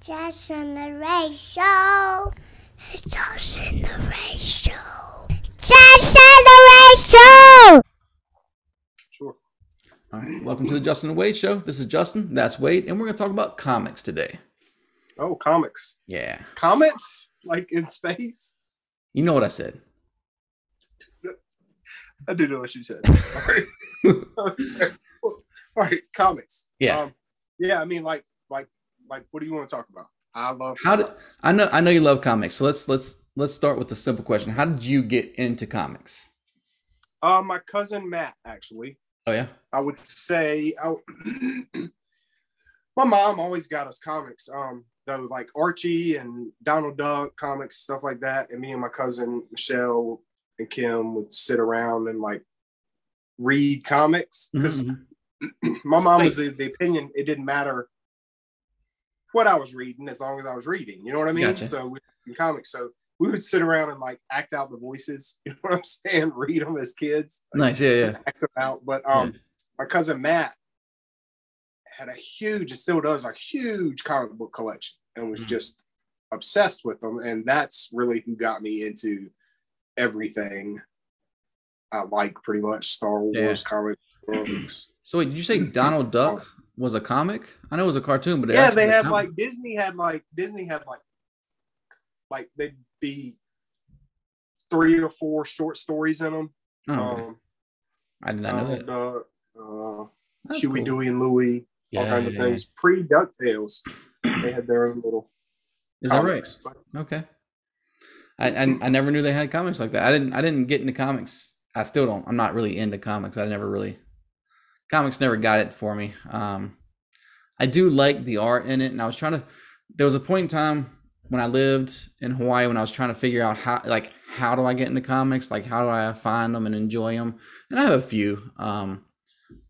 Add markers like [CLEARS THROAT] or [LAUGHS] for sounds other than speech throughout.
Justin and Wade Show. It's Justin and Wade Show. Justin and Wade Show. Sure. All right, welcome to the Justin and Wade Show. This is Justin, that's Wade, and we're going to talk about comics today. Oh, comics. Yeah, Comets? Like in space? you know what I said. I do know what you said. [LAUGHS] All [LAUGHS] right. All right, comics. Yeah. Um, yeah, I mean, like, like, like, what do you want to talk about? I love How did. I know? I know you love comics, so let's let's let's start with the simple question: How did you get into comics? Uh, my cousin Matt, actually. Oh yeah, I would say I, [CLEARS THROAT] my mom always got us comics. Um, though like Archie and Donald Duck comics, stuff like that. And me and my cousin Michelle and Kim would sit around and like read comics because Mhm. [CLEARS THROAT] my mom was the, the opinion it didn't matter what I was reading as long as I was reading. You know what I mean? Gotcha. So in comics, so we would sit around and like act out the voices. [LAUGHS] You know what I'm saying? Read them as kids nice. Yeah, yeah. act them out. But um, Yeah. my cousin Matt had a huge, it still does, a huge comic book collection, and was Mhm. just obsessed with them. And that's really who got me into everything I like, pretty much Star Wars Yeah. comic books. So wait, did you say Donald Duck was a comic? I know it was a cartoon, but yeah, they had comic. like Disney had like Disney had like like they'd be three or four short stories in them. Oh, okay. Um, I did not know that. Uh, That's Huey, cool. Dewey, and Louie. all Yeah, kinds of yeah, things. Pre Ducktales, they had their own little. [CLEARS THROAT] Is that right? Okay. I, I I never knew they had comics like that. I didn't I didn't get into comics. I still don't. I'm not really into comics. I never really comics never got it for me. Um I do like the art in it and I was trying to there was a point in time when I lived in Hawaii when I was trying to figure out how like how do I get into comics? Like how do I find them and enjoy them? And I have a few. Um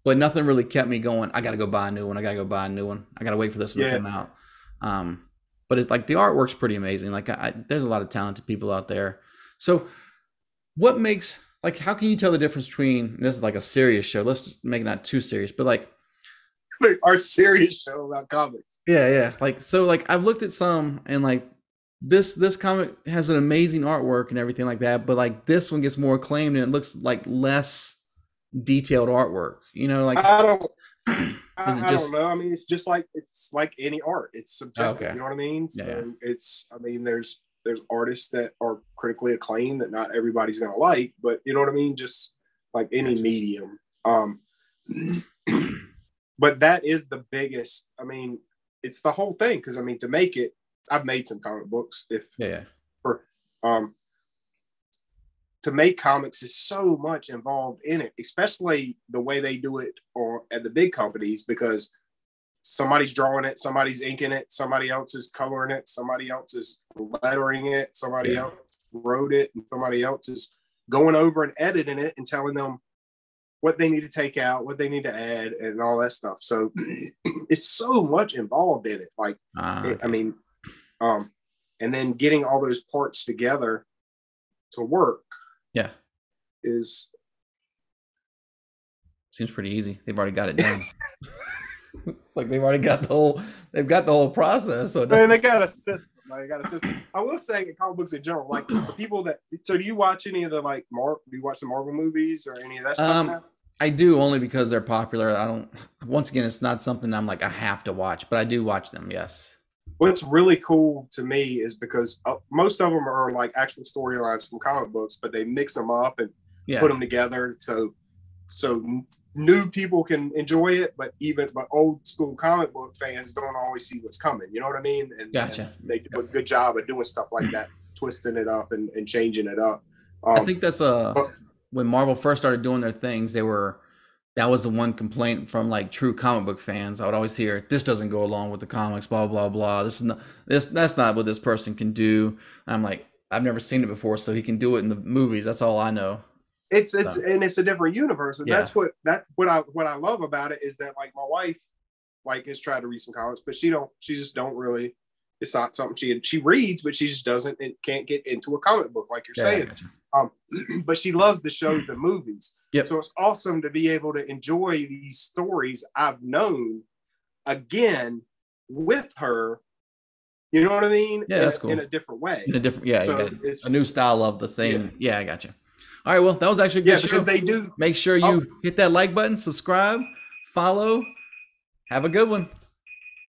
but nothing really kept me going. I got to go buy a new one. I got to go buy a new one. I got to wait for this one Yeah. to come out. Um but it's like the artwork's pretty amazing. Like I, there's a lot of talented people out there. So, what makes like how can you tell the difference between this is like a serious show? Let's make it not too serious, but [LAUGHS] like our serious show about comics. yeah, yeah, like so like I've looked at some and like this this comic has an amazing artwork and everything like that, but like this one gets more acclaimed and it looks like less detailed artwork. You know, like I don't. I, [CLEARS THROAT] Is I just- don't know. I mean, it's just like it's like any art. It's subjective. Okay. You know what I mean? So yeah. it's. I mean, there's there's artists that are critically acclaimed that not everybody's gonna like, but you know what I mean. Just like any medium. Um, [CLEARS THROAT] but that is the biggest. I mean, it's the whole thing because I mean to make it. I've made some comic books. If yeah, for um to make comics is so much involved in it especially the way they do it or at the big companies because somebody's drawing it somebody's inking it somebody else is coloring it somebody else is lettering it somebody Yeah. else wrote it and somebody else is going over and editing it and telling them what they need to take out what they need to add and all that stuff so [CLEARS THROAT] it's so much involved in it like it- I mean, um, and then getting all those parts together to work yeah, is seems pretty easy. They've already got it done. [LAUGHS] [LAUGHS] like they've already got the whole they've got the whole process. So man, they got a system. Like, they got a system. I will say in comic books in general, like the people that so do you watch any of the like Mar do you watch the Marvel movies or any of that stuff? Um, now? I do only because they're popular. I don't. Once again, it's not something I'm like I have to watch, but I do watch them. Yes. What's really cool to me is because uh, most of them are like actual storylines from comic books, but they mix them up and Yeah. put them together so so new people can enjoy it but even but old school comic book fans don't always see what's coming you know what i mean and, Gotcha. and they do a good job of doing stuff like that [CLEARS THROAT] twisting it up and, and changing it up um, I think that's a but- when Marvel first started doing their things. They were that was the one complaint from like true comic book fans. I would always hear this doesn't go along with the comics. Blah blah blah. This is not this. That's not what this person can do. And I'm like I've never seen it before, so he can do it in the movies. That's all I know. It's it's and it's a different universe and Yeah. that's what that's what i what i love about it is that like my wife like has tried to read some comics but she don't she just don't really it's not something she she reads but she just doesn't and can't get into a comic book like you're Yeah, saying gotcha. um, [CLEARS THROAT] but she loves the shows and movies. Yep. So it's awesome to be able to enjoy these stories I've known again with her You know what I mean? Yeah, in, that's cool. in a different way. In a different, yeah, So you it's- a new style of the same. Yeah, I got you. All right, well, that was actually a good Yeah, show. because they do. Make sure you Oh. hit that like button, subscribe, follow. Have a good one.